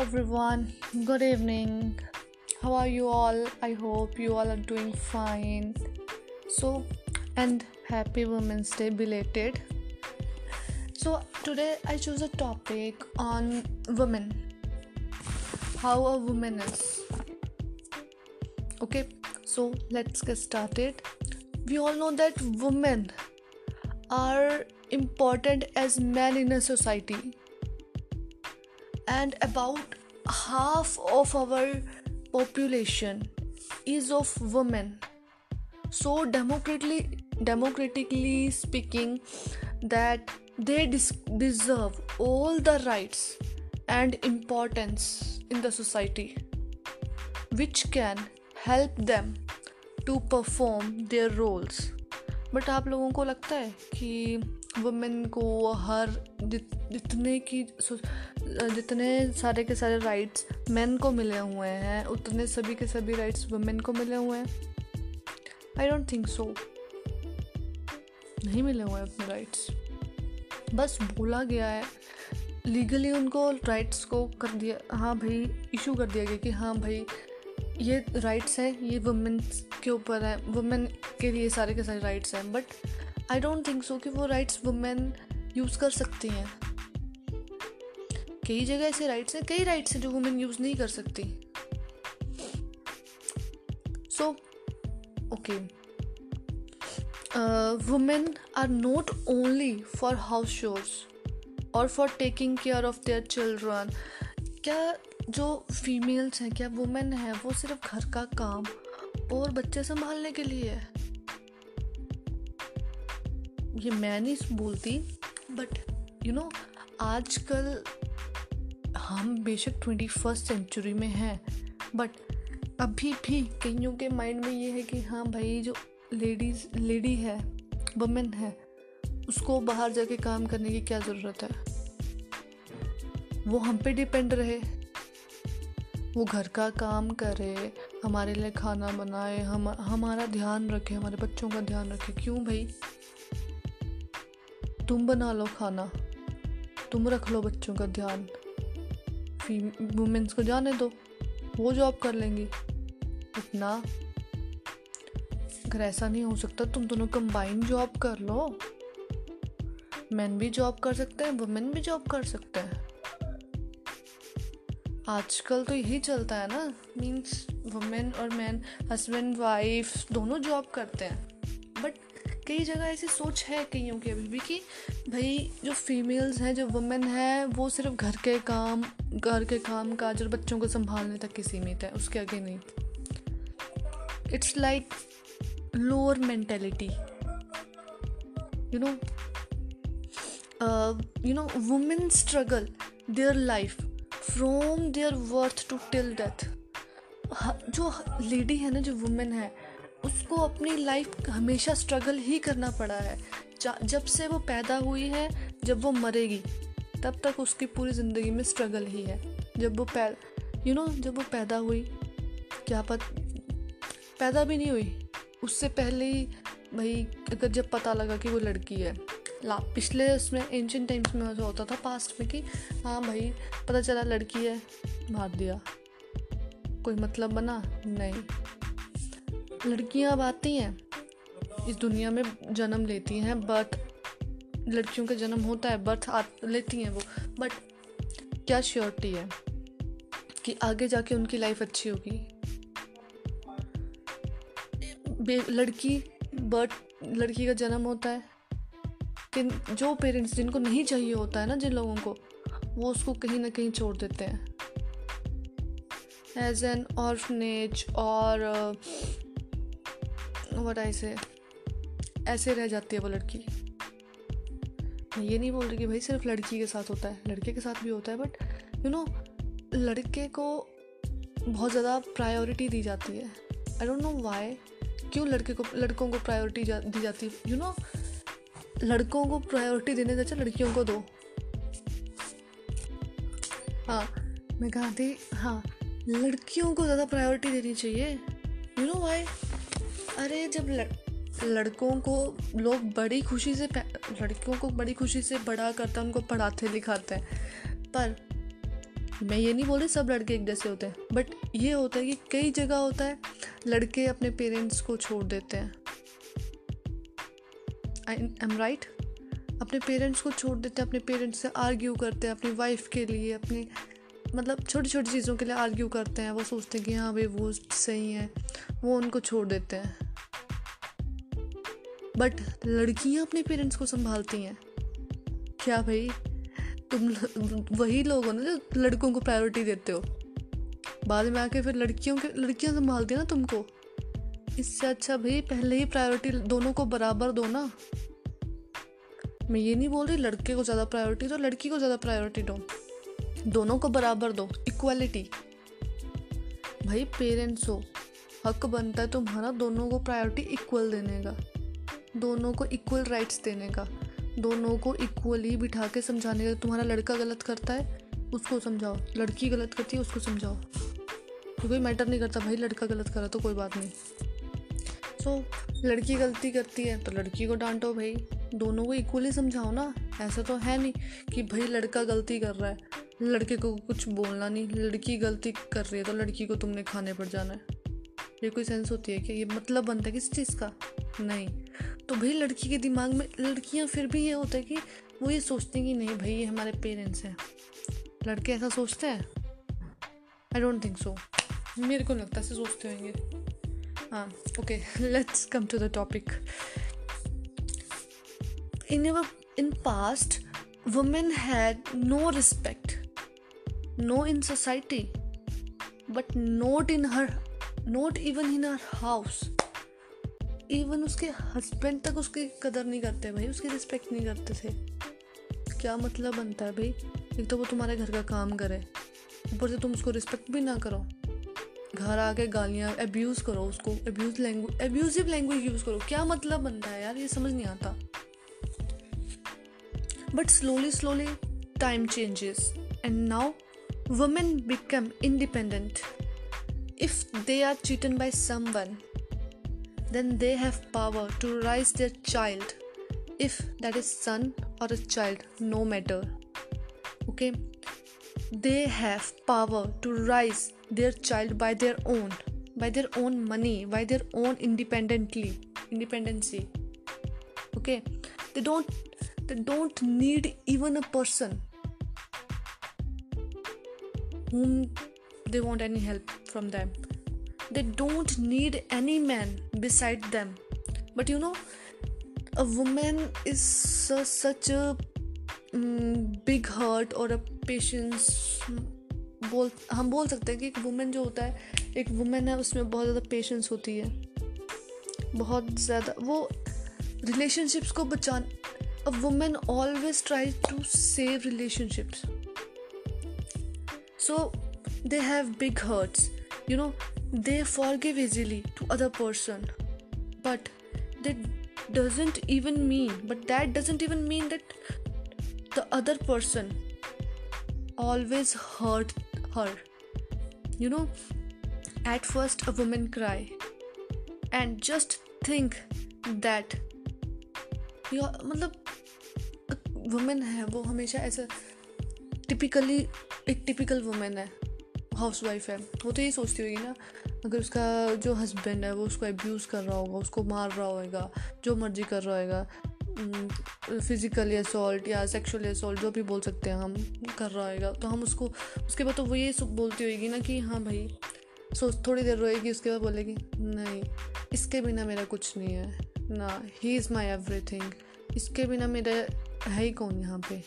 everyone. Good evening. How are you all? I hope you all are doing fine. So, and happy Women's Day belated. So, today I chose a topic on women. How a woman is. Okay, so let's get started. We all know that women are important as men in a society and about half of our population is of women so democratically democratically speaking that they dis- deserve all the rights and importance in the society which can help them to perform their roles but आप लोगों को लगता है कि women को हर जितने की जितने सारे के सारे राइट्स मेन को मिले हुए हैं, उतने सभी के सभी राइट्स वुमेन को मिले हुए हैं। आई डोंट थिंक सो नहीं मिले हुए अपने राइट्स बस बोला गया है। लीगली उनको राइट्स को कर दिया हाँ भाई इशू कर दिया गया कि हाँ भाई, ये राइट्स हैं, ये वुमेन्स के ऊपर है वुमेन के लिए सारे के सारे राइट्स हैं but I don't think so कि वो राइट्स वुमेन यूज़ कर सकती हैं। कई जगह ऐसे राइट्स हैं, कई राइट्स हैं जो वुमेन यूज़ नहीं कर सकती। So okay women are not only for house chores और for taking care of their children क्या जो फीमेल्स हैं, क्या वुमेन है, वो सिर्फ़ घर का काम और बच्चे संभालने के लिए है? ये मैं नहीं बोलती बट यू नो आजकल हम बेशक ट्वेंटी फ़र्स्ट सेंचुरी में हैं बट अभी भी कईयों के माइंड में ये है कि हाँ भाई जो लेडीज़ लेडी है वमेन है, उसको बाहर जाके काम करने की क्या ज़रूरत है? वो हम पे डिपेंड रहे, वो घर का काम करे, हमारे लिए खाना बनाए, हम, हमारा ध्यान रखे, हमारे बच्चों का ध्यान रखे। क्यों भाई? तुम बना लो खाना तुम रख लो बच्चों का ध्यान। वुमेन्स को जाने दो। वो जॉब कर लेंगी। इतना। अगर ऐसा नहीं हो सकता, तुम दोनों कंबाइन जॉब कर लो। मैन भी जॉब कर सकते हैं वुमेन भी जॉब कर सकते हैं। आजकल तो यही चलता है ना। मीन्स वुमेन और मैन हस्बैंड वाइफ दोनों जॉब करते हैं। कई जगह ऐसी सोच है कईयों की अभी भी कि भाई जो फीमेल्स हैं, जो वुमेन है, वो सिर्फ़ घर के काम, घर के काम काज और बच्चों को संभालने तक ही सीमित है, उसके आगे नहीं। It's like lower mentality you know you know women struggle their life from their birth to till death जो लेडी है ना, जो वुमेन है उसको अपनी लाइफ हमेशा स्ट्रगल ही करना पड़ा है। जब से वो पैदा हुई है, जब वो मरेगी, तब तक उसकी पूरी ज़िंदगी में स्ट्रगल ही है। जब वो पै यू नो जब वो पैदा हुई, क्या पत, पैदा भी नहीं हुई। उससे पहले ही, भाई, अगर जब पता लगा कि वो लड़की है, ला, पिछले उसमें एंशियन टाइम्स में ऐसा होता था पास्ट में कि हाँ भाई, पता चला लड़की है, मार दिया। कोई मतलब बना? नहीं। लड़कियाँ अब आती हैं। इस दुनिया में जन्म लेती हैं बर्थ लड़कियों का जन्म होता है बर्थ आ, लेती हैं वो। बट क्या श्योरिटी है कि आगे जाके उनकी लाइफ अच्छी होगी? लड़की बर्थ लड़की का जन्म होता है कि जो पेरेंट्स जिनको नहीं चाहिए होता है ना, जिन लोगों को, वो उसको कहीं ना कहीं छोड़ देते हैं। एज एन ऑर्फनेज और वट आई से ऐसे रह जाती है वो लड़की। मैं ये नहीं बोल रही कि भाई सिर्फ़ लड़की के साथ होता है लड़के के साथ भी होता है बट यू नो लड़के को बहुत ज़्यादा प्रायोरिटी दी जाती है। आई डोंट नो वाई क्यों लड़के को लड़कों को प्रायोरिटी जा, दी जाती है? यू नो लड़कों को प्रायोरिटी देने से अच्छा लड़कियों को दो। हाँ मैं कहा थी हाँ लड़कियों को ज़्यादा प्रायोरिटी देनी चाहिए। यू नो वाई अरे जब लड़, लड़कों को लोग बड़ी खुशी से लड़कियों को बड़ी खुशी से बड़ा करते हैं उनको पढ़ाते लिखाते हैं। पर मैं ये नहीं बोल रही सब लड़के एक जैसे होते हैं बट ये होता है कि कई जगह होता है लड़के अपने पेरेंट्स को छोड़ देते हैं। आई एम राइट अपने पेरेंट्स को छोड़ देते हैं अपने पेरेंट्स से आर्ग्यू करते हैं अपनी वाइफ के लिए अपनी मतलब छोटी छोटी चीज़ों के लिए आर्ग्यू करते हैं, वो सोचते हैं कि हाँ भाई वो सही है, वो उनको छोड़ देते हैं। बट लड़कियाँ अपने पेरेंट्स को संभालती हैं। क्या भाई? तुम वही लोग हो ना जो लड़कों को प्रायोरिटी देते हो। बाद में आके फिर लड़कियों के, लड़कियाँ संभालती हैं ना तुमको। इससे अच्छा भाई पहले ही प्रायोरिटी दोनों को बराबर दो ना। मैं ये नहीं बोल रही लड़के को ज़्यादा प्रायोरिटी दो, लड़की को ज़्यादा प्रायोरिटी दो। दोनों को बराबर दो इक्वालिटी भाई पेरेंट्स हो हक बनता है तुम्हारा दोनों को प्रायोरिटी इक्वल देने का दोनों को इक्वल राइट्स देने का दोनों को इक्वली बिठा के समझाने का। तुम्हारा लड़का गलत करता है उसको समझाओ लड़की गलत करती है उसको समझाओ। तो कोई मैटर नहीं करता भाई लड़का गलत करा तो कोई बात नहीं। सो so, लड़की गलती करती है तो लड़की को डांटो भाई। दोनों को इक्वली समझाओ ना ऐसा तो है नहीं कि भाई लड़का गलती कर रहा है। लड़के को कुछ बोलना नहीं। लड़की गलती कर रही है तो लड़की को तुमने खाने पर जाना है। ये कोई सेंस होती है कि ये मतलब बनता है किस चीज़ का? नहीं। तो भाई लड़की के दिमाग में लड़कियाँ फिर भी ये होता है कि वो ये सोचती हैं कि नहीं भाई, ये हमारे पेरेंट्स हैं। लड़के ऐसा सोचते हैं? आई डोंट थिंक सो मेरे को लगता है सोचते होंगे। हाँ okay let's come to the topic in in past women had no respect no in society, but not in her, not even in her house. Even उसके हस्बैंड तक उसकी कदर नहीं करते भाई, उसकी रिस्पेक्ट नहीं करते थे। क्या मतलब बनता है भाई? एक तो वो तुम्हारे घर का काम करे। ऊपर से तुम उसको रिस्पेक्ट भी ना करो। घर आके गालियाँ एब्यूज़ करो उसको। Abuse language abusive language use करो। क्या मतलब बनता है यार? ये समझ नहीं आता। But slowly slowly time changes and now women become independent. If they are cheated by someone, then they have power to raise their child, if that is son or a child, no matter. Okay, they have power to raise their child by their own, by their own money, by their own independently, independency. Okay, they don't they don't need even a person whom they want any help from them. They don't need any man beside them. But you know, a woman is such a um, big hurt or a patience बोल हम बोल सकते हैं कि एक women जो होता है एक वुमेन है उसमें बहुत ज़्यादा पेशेंस होती है बहुत ज़्यादा वो रिलेशनशिप्स को बचान a women always try to save relationships so they have big hurts you know they forgive easily to other person but that doesn't even mean but that doesn't even mean that the other person always hurt her you know at first a woman cry and just think that मतलब women है वो हमेशा ऐसा typically एक typical women है housewife है। वो तो यही सोचती होगी ना, अगर उसका जो हस्बैंड है, वो उसको अब्यूज़ कर रहा होगा, उसको मार रहा होगा जो मर्ज़ी कर रहा होगा फिज़िकली असॉल्ट या सेक्सुअली असॉल्ट जो भी बोल सकते हैं हम, कर रहा होगा तो हम उसको, उसके बाद तो वो ये बोलती होगी ना कि हाँ भाई सोच थोड़ी देर रोएगी, उसके बाद बोलेगी, नहीं, इसके बिना मेरा कुछ नहीं है। ना he is my everything इसके बिना मेरा है ही कौन यहाँ पे?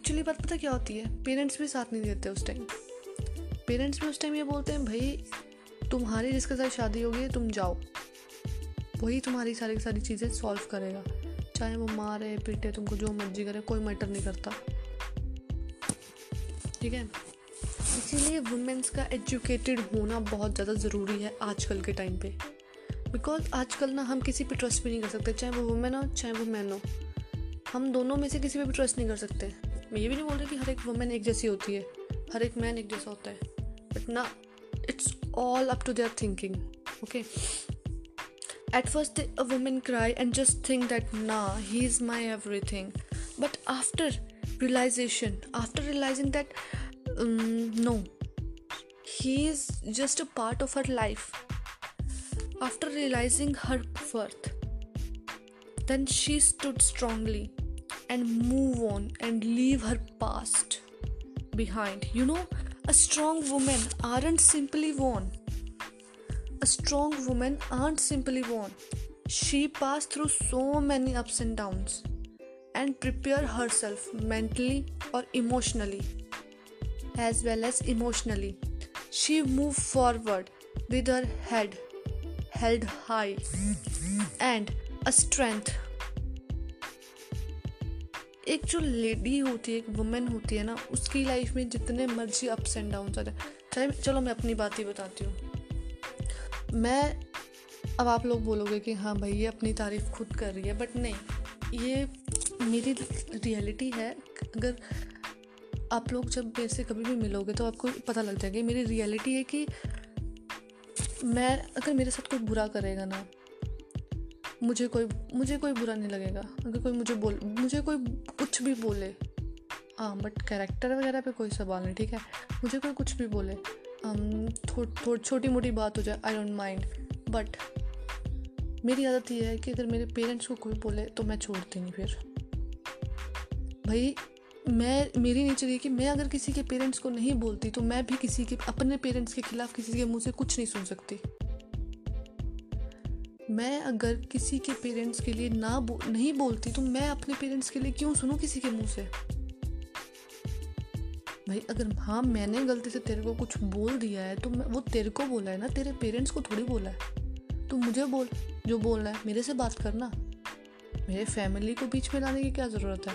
एक्चुअली बात पता क्या होती है? पेरेंट्स भी साथ नहीं देते उस टाइम पेरेंट्स भी उस टाइम ये बोलते हैं, भाई, तुम्हारी जिसके साथ शादी होगी, तुम जाओ। वही तुम्हारी सारी सारी चीज़ें सॉल्व करेगा। चाहे वो मारे, पीटे, तुमको जो मर्ज़ी करे, कोई मैटर नहीं करता. ठीक है? इसीलिए वुमेंस का एजुकेटेड होना बहुत ज़्यादा ज़रूरी है आजकल के टाइम पे। बिकॉज़ आजकल ना हम किसी पे ट्रस्ट भी नहीं कर सकते, चाहे वो वुमेन हो, चाहे वो मैन हो। हम दोनों में से किसी पे भी ट्रस्ट नहीं कर सकते। मैं ये भी नहीं बोल रही कि हर एक वुमेन एक जैसी होती है। हर एक मैन एक जैसा होता है। बट ना it's all up to their thinking okay at first a women cry and just think that ना he is my everything but after realization after realizing that no he is just a part of her life after realizing her worth then she stood strongly and move on and leave her past behind you know a strong woman aren't simply born a strong woman aren't simply born she passed through so many ups and downs and prepare herself mentally or emotionally as well as emotionally. She moved forward with her head held high and a strength. एक जो lady होती है, एक women होती है ना, उसकी life में जितने मर्ज़ी अप्स एंड डाउन आते हैं चाहे चलो मैं अपनी बात ही बताती हूँ। मैं अब आप लोग बोलोगे कि हाँ भाई, ये अपनी तारीफ़ खुद कर रही है बट नहीं। ये मेरी रियलिटी है, अगर आप लोग जब मेरे से कभी भी मिलोगे तो आपको पता लग जाएगा मेरी रियलिटी है कि मैं अगर मेरे साथ कोई बुरा करेगा ना मुझे कोई मुझे कोई बुरा नहीं लगेगा। अगर कोई मुझे बोल, मुझे कोई कुछ भी बोले। हाँ बट कैरेक्टर वगैरह पे कोई सवाल नहीं, ठीक है? मुझे कोई कुछ भी बोले थोड़ी छोटी मोटी बात हो जाए आई डोंट माइंड बट मेरी आदत ये है कि अगर मेरे पेरेंट्स को कोई बोले तो मैं छोड़ती नहीं फिर। भाई, मैं, मेरी नेचर ये कि मैं अगर किसी के पेरेंट्स को नहीं बोलती तो मैं भी किसी के, अपने पेरेंट्स के खिलाफ किसी के मुँह से कुछ नहीं सुन सकती। मैं अगर किसी के पेरेंट्स के लिए ना बो, नहीं बोलती तो मैं अपने पेरेंट्स के लिए क्यों सुनूं किसी के मुँह से? भाई अगर हाँ मैंने गलती से तेरे को कुछ बोल दिया है तो वो तेरे को बोला है ना तेरे पेरेंट्स को थोड़ी बोला है। तो मुझे बोल जो बोलना है मेरे से बात करना। मेरे फैमिली को बीच में लाने की क्या ज़रूरत है?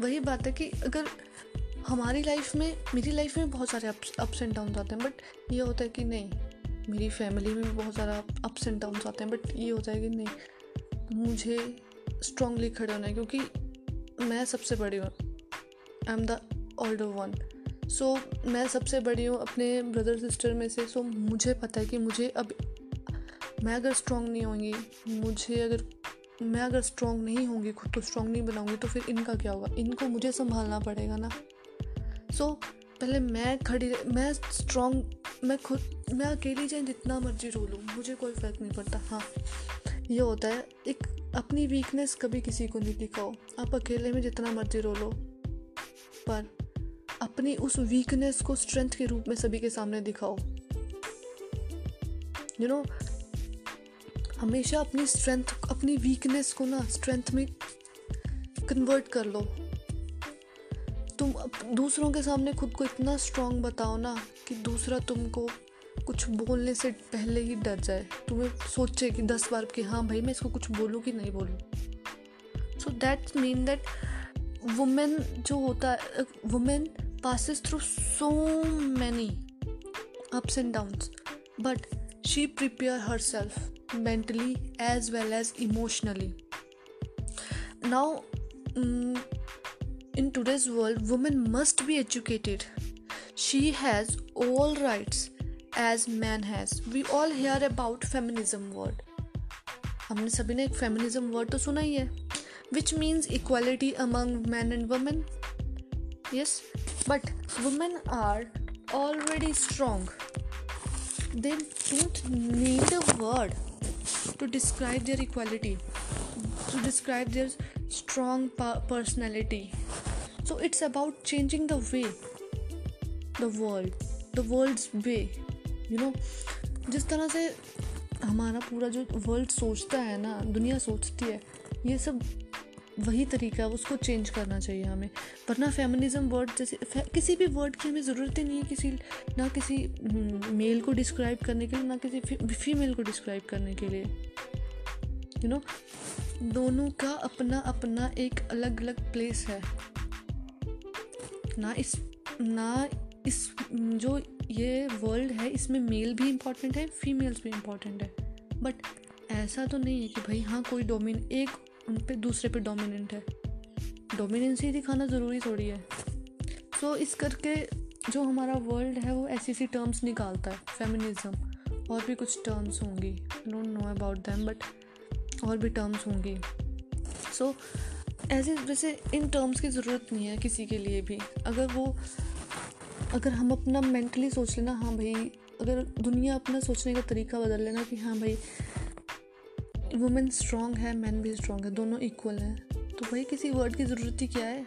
वही बात है कि अगर हमारी लाइफ में मेरी लाइफ में बहुत सारे अप्स एंड डाउन आते हैं बट ये होता है कि नहीं मेरी फैमिली में भी बहुत सारा अप्स एंड डाउन आते हैं बट ये होता है कि नहीं मुझे स्ट्रांगली खड़े होना है क्योंकि मैं सबसे बड़ी हूँ। I am the older one so मैं सबसे बड़ी हूँ अपने ब्रदर सिस्टर में से। सो so, मुझे पता है कि मुझे अब मैं अगर स्ट्रांग नहीं होंगी मुझे अगर मैं अगर स्ट्रांग नहीं होंगी खुद को स्ट्रांग नहीं बनाऊँगी तो फिर इनका क्या होगा? इनको मुझे संभालना पड़ेगा ना। सो so, पहले मैं खड़ी मैं स्ट्रांग मैं खुद मैं अकेली चाहे जितना मर्ज़ी रो लूँ मुझे कोई फ़र्क नहीं पड़ता। हाँ ये होता है एक अपनी वीकनेस कभी किसी को नहीं दिखाओ। आप अकेले में जितना मर्ज़ी रो लो पर अपनी उस वीकनेस को स्ट्रेंथ के रूप में सभी के सामने दिखाओ। यू you नो know, हमेशा अपनी स्ट्रेंथ अपनी वीकनेस को ना स्ट्रेंथ में कन्वर्ट कर लो। दूसरों के सामने खुद को इतना स्ट्रांग बताओ ना कि दूसरा तुमको कुछ बोलने से पहले ही डर जाए तुम्हें सोचे कि दस बार कि हाँ भाई मैं इसको कुछ बोलूँ कि नहीं बोलूँ so that mean that women जो होता है women passes through so many ups and downs but she prepare herself as well as emotionally. Now, um, in today's world, women must be educated. She has all rights as man has. We all hear about feminism word. हमने सभी ने एक feminism word तो सुना ही है which means equality among man and women yes but women are already strong they don't need a word to describe their equality, to describe their strong personality. So it's about changing the way, the world, the world's way. You know, जिस तरह से हमारा पूरा जो world सोचता है ना दुनिया सोचती है ये सब वही तरीका है उसको चेंज करना चाहिए हमें। वरना फेमिनिज्म वर्ड जैसे किसी भी वर्ड की हमें ज़रूरत ही नहीं है किसी ना किसी मेल को डिस्क्राइब करने के लिए ना किसी फीमेल को डिस्क्राइब करने के लिए यू you नो know, दोनों का अपना अपना एक अलग अलग प्लेस है। ना इस ना इस जो ये वर्ल्ड है इसमें मेल भी इंपॉर्टेंट है फीमेल्स भी इंपॉर्टेंट है। बट ऐसा तो नहीं है कि भाई हाँ कोई डोमिन एक उन पे दूसरे पे डोमिनेंट है। डोमिनेंसी दिखाना ज़रूरी थोड़ी है। सो so, इस करके जो हमारा वर्ल्ड है वो ऐसी ऐसी टर्म्स निकालता है फेमिनिज्म और भी कुछ टर्म्स होंगी। Don't know about them but और भी टर्म्स होंगी। सो so, ऐसे वैसे इन टर्म्स की ज़रूरत नहीं है किसी के लिए भी। अगर वो, अगर हम अपना मेंटली सोच लेना हाँ भाई, अगर दुनिया अपना सोचने का तरीका बदल लेना कि हाँ भाई वुमेन स्ट्रांग है मैन भी स्ट्रांग है, दोनों इक्वल हैं तो भाई किसी वर्ड की ज़रूरत ही क्या है?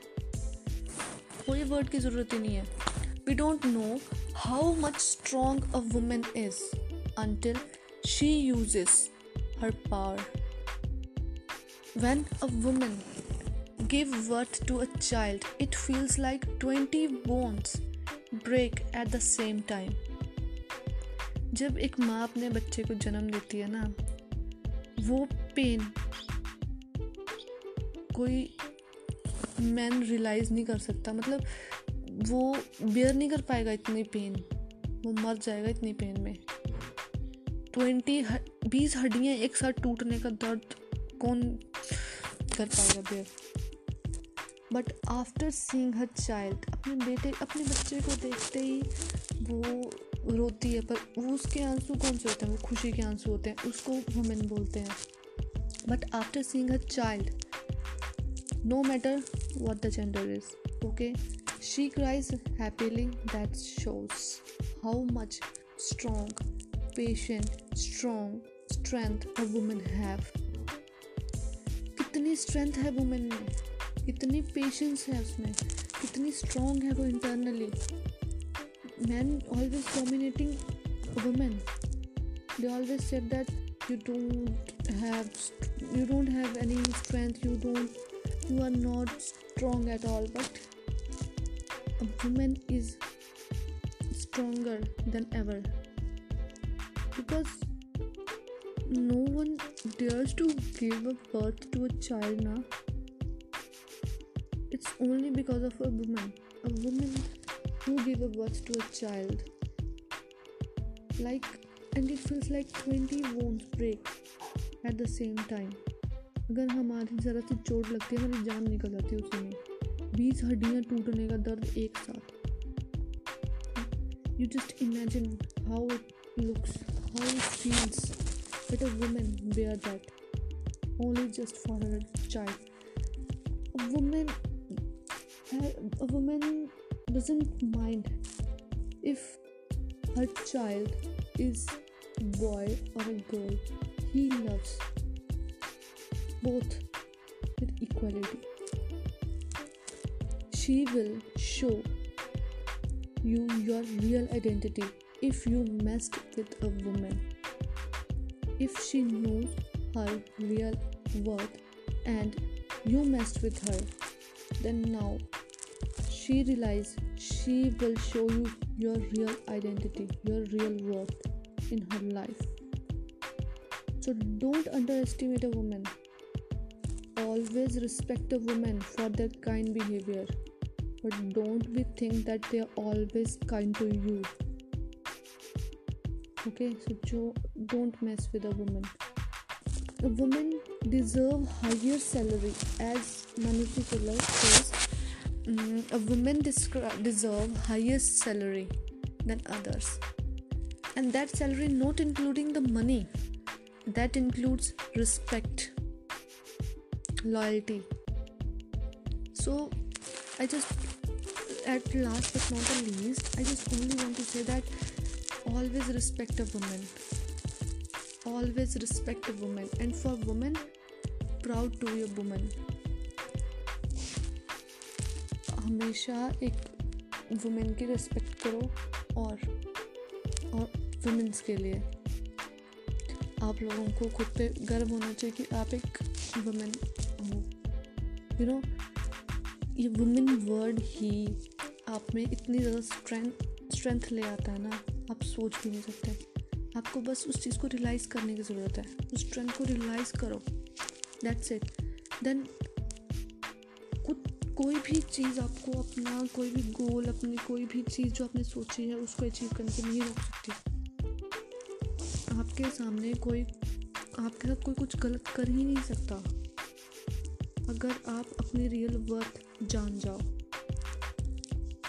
कोई वर्ड की ज़रूरत ही नहीं है। We don't know how much strong a women is until she uses her power. When a woman gives birth to a child, it feels like 20 bones break at the same time. जब एक माँ अपने बच्चे को जन्म देती है ना वो पेन कोई मैन रियलाइज़ नहीं कर सकता। मतलब वो बेयर नहीं कर पाएगा इतनी पेन वो मर जाएगा इतनी पेन में। ट्वेंटी बीस हड्डियाँ एक साथ टूटने का दर्द कौन कर पाएगा bear but after seeing her child अपने बेटे, अपने बच्चे को देखते ही वो रोती है, पर वो उसके आँसू कौन से होते हैं? वो खुशी के आँसू होते हैं, उसको वुमेन बोलते हैं। But after seeing her child no matter what the gender is okay she cries happily that shows how much strong patient strong strength a woman have कितनी स्ट्रेंथ है वुमेन में। इतनी पेशेंस है उसमें कितनी स्ट्रॉन्ग है वो internally man always dominating women they always said that you don't have you don't have any strength you don't you are not strong at all but women is stronger than ever because no one dares to give a birth to a child ना it's only because of a woman a woman who gave a birth to a child like and it feels like 20 bones break at the same time अगर हमारी ज़रा सी चोट लगती है हमारी जान निकल जाती है उसी में बीस हड्डियाँ टूटने का दर्द एक साथ you just imagine how it looks how it feels that a woman bear that only just for her child a woman a woman doesn't mind if her child is boy or a girl he loves both with equality. She will show you your real identity if you messed with a woman. If she knows her real worth and you messed with her, then now she realize she will show you your real identity, your real worth in her life. So don't underestimate a woman. Always respect a woman for their kind behavior. But don't be think that they are always kind to you? Okay so don't mess with a woman. A woman deserve higher salary as manushi Killer says mm, a woman descri- deserve highest salary than others. And that salary not including the money. That includes respect loyalty. So i just at last but not the least i just only want to say that always respect a woman. Always respect a woman. And for women proud to be a woman हमेशा एक women की respect करो और और women's के लिए। आप लोगों को खुद पे गर्व होना चाहिए कि आप एक वुमेन हो। यू नो ये वुमेन वर्ड ही आप में इतनी ज़्यादा स्ट्रेंथ स्ट्रेंथ ले आता है ना, आप सोच भी नहीं सकते। आपको बस उस चीज़ को रियलाइज़ करने की ज़रूरत है। उस स्ट्रेंथ को रियलाइज़ करो। दैट्स इट देन कोई भी चीज़ आपको अपना, कोई भी गोल अपनी कोई भी चीज़ जो आपने सोची है, उसको अचीव करने से नहीं रोक सकती। आपके सामने कोई, आपके साथ कोई कुछ गलत कर ही नहीं सकता। अगर आप अपनी रियल वर्थ जान जाओ।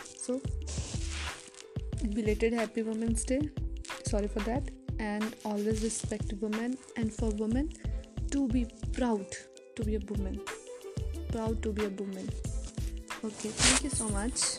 So belated happy women's day sorry for that and always respect women and for women to be proud to be a women proud to be a woman. Okay thank you so much